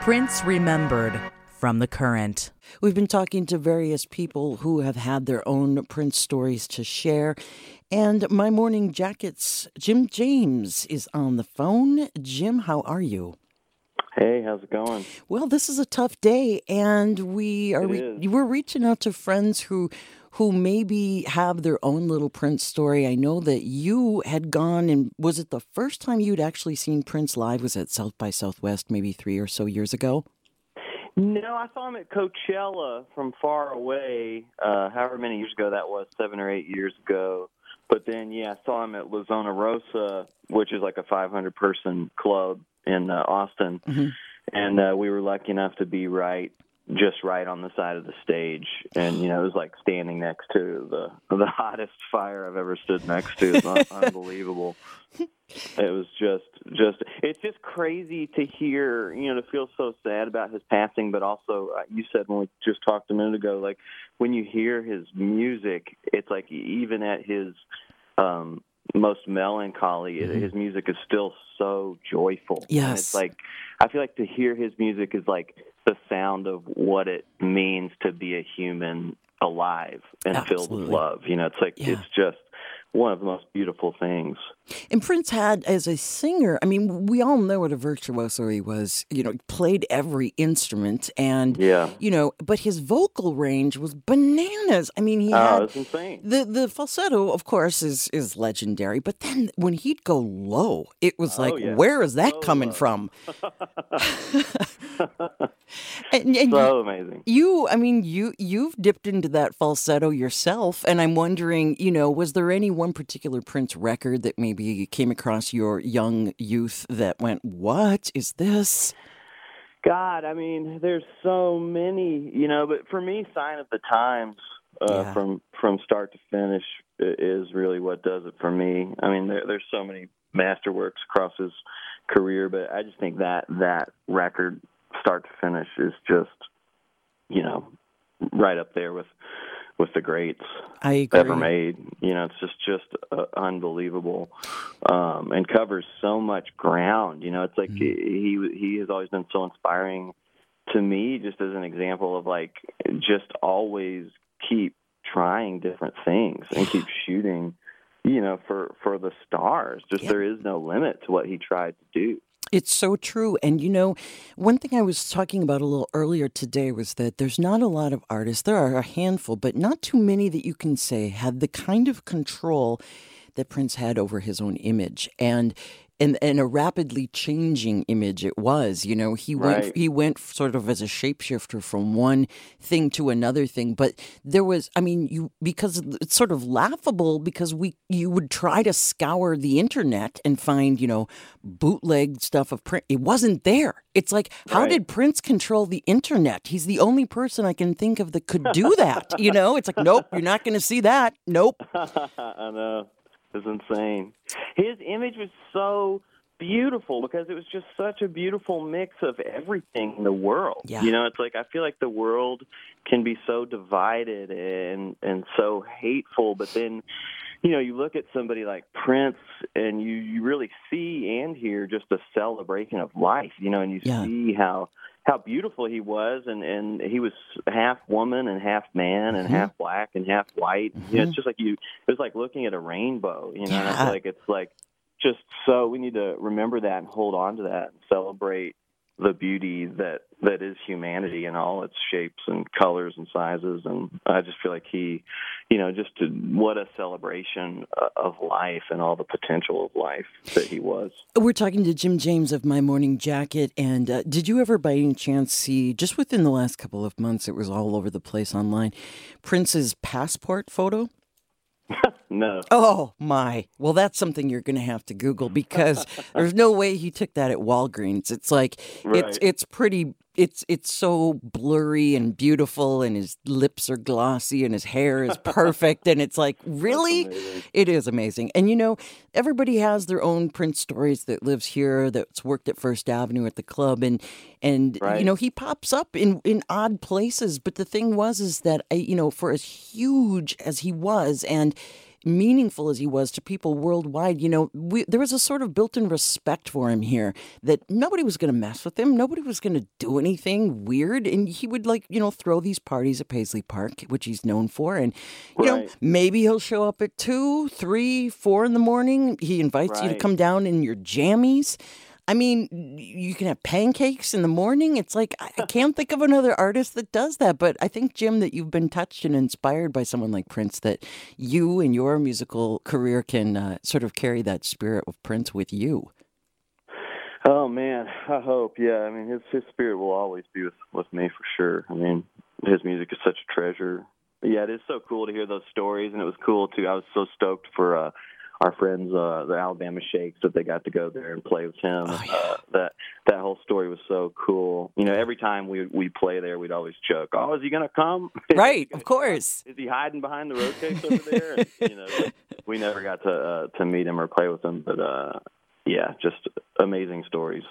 Prince Remembered from The Current. We've been talking to various people who have had their own Prince stories to share. And My Morning Jacket's, Jim James is on the phone. Jim, how are you? Hey, how's it going? Well, this is a tough day, and we are re- we're reaching out to friends who who maybe have their own little Prince story. I know that you had gone and was it the first time you'd actually seen Prince live? Was at South by Southwest maybe three or so years ago? No, I saw him at Coachella from far away, uh, however many years ago that was, seven or eight years ago. But then, yeah, I saw him at La Zona Rosa, which is like a 500 person club in uh, Austin. Mm-hmm. And uh, we were lucky enough to be right just right on the side of the stage, and you know it was like standing next to the the hottest fire I've ever stood next to. It's unbelievable. It was just just it's just crazy to hear, you know, to feel so sad about his passing, but also uh, you said when we just talked a minute ago, like when you hear his music, it's like even at his um most melancholy, mm-hmm. his music is still so joyful. Yes, and it's like I feel like to hear his music is like the sound of what it means to be a human alive and Absolutely. filled with love. You know, it's like yeah. it's just one of the most beautiful things. And Prince had, as a singer, I mean, we all know what a virtuoso he was. You know, he played every instrument, and yeah, you know, but his vocal range was bananas. I mean, he oh, had it's insane. the the falsetto, of course, is is legendary. But then when he'd go low, it was oh, like, yeah. where is that so coming low. from? and, and so you, amazing. You, I mean, you you've dipped into that falsetto yourself, and I'm wondering, you know, was there any one particular Prince record that maybe came across your young youth that went, "What is this?" God, I mean, there's so many, you know. But for me, "Sign of the Times" uh, Yeah. from from start to finish is really what does it for me. I mean, there, there's so many masterworks across his career, but I just think that that record, start to finish, is just, you know, right up there with with the greats ever made. You know, it's just just uh, unbelievable, um, and covers so much ground. You know, it's like he he has always been so inspiring to me, just as an example of like just always keep trying different things and keep shooting. You know, for for the stars, just Yeah. there is no limit to what he tried to do. It's so true. And you know, one thing I was talking about a little earlier today was that there's not a lot of artists. There are a handful, but not too many that you can say had the kind of control that Prince had over his own image. And and, and a rapidly changing image it was. You know, he went he went sort of as a shapeshifter from one thing to another thing. But there was, I mean, you because it's sort of laughable because we you would try to scour the internet and find you know bootleg stuff of Prince. It wasn't there. It's like how Right. did Prince control the internet? He's the only person I can think of that could do that. you know, it's like nope, you're not going to see that. Nope. I know. It's insane. His image was so beautiful because it was just such a beautiful mix of everything in the world. Yeah. You know, it's like I feel like the world can be so divided and and so hateful, but then you know, you look at somebody like Prince and you you really see and hear just a celebration of life, you know, and you Yeah. see how how beautiful he was and and he was half woman and half man and Mhm. half black and half white. You know, it's just like you it was like looking at a rainbow, you know, Yeah. feel like it's like just so we need to remember that and hold on to that and celebrate the beauty that that is humanity in all its shapes and colors and sizes and I just feel like he you know just to, what a celebration uh, of life and all the potential of life that he was We're talking to Jim James of My Morning Jacket. And uh, did you ever, by any chance, see just within the last couple of months, it was all over the place online, Prince's passport photo? no Oh my! Well, that's something you're going to have to Google because there's no way he took that at Walgreens. It's like it's it's pretty. It's it's so blurry and beautiful, and his lips are glossy, and his hair is perfect, and it's like really, it is amazing. And you know, everybody has their own Prince stories that lives here, that's worked at First Avenue at the club, and and you know he pops up in in odd places. But the thing was is that I, you know, for as huge as he was, and meaningful as he was to people worldwide, you know, we, there was a sort of built in respect for him here that nobody was going to mess with him. Nobody was going to do anything weird. And he would, like, you know, throw these parties at Paisley Park, which he's known for. And, you right. know, maybe he'll show up at two, three, four in the morning. He invites right. you to come down in your jammies. I mean, you can have pancakes in the morning. It's like I can't think of another artist that does that. But I think Jim, that you've been touched and inspired by someone like Prince, that you and your musical career can uh, sort of carry that spirit of Prince with you. Oh man, I hope. Yeah, I mean, his his spirit will always be with with me for sure. I mean, his music is such a treasure. But yeah, it is so cool to hear those stories, and it was cool too. I was so stoked for. uh our friends, uh, the Alabama Shakes, that they got to go there and play with him. Oh, yeah. uh, that that whole story was so cool. You know, every time we we play there, we'd always joke, "Oh, is he going to come?" Right, of course. Is he hiding behind the road case over there? And, you know, we never got to uh, to meet him or play with him, but uh, yeah, just amazing stories.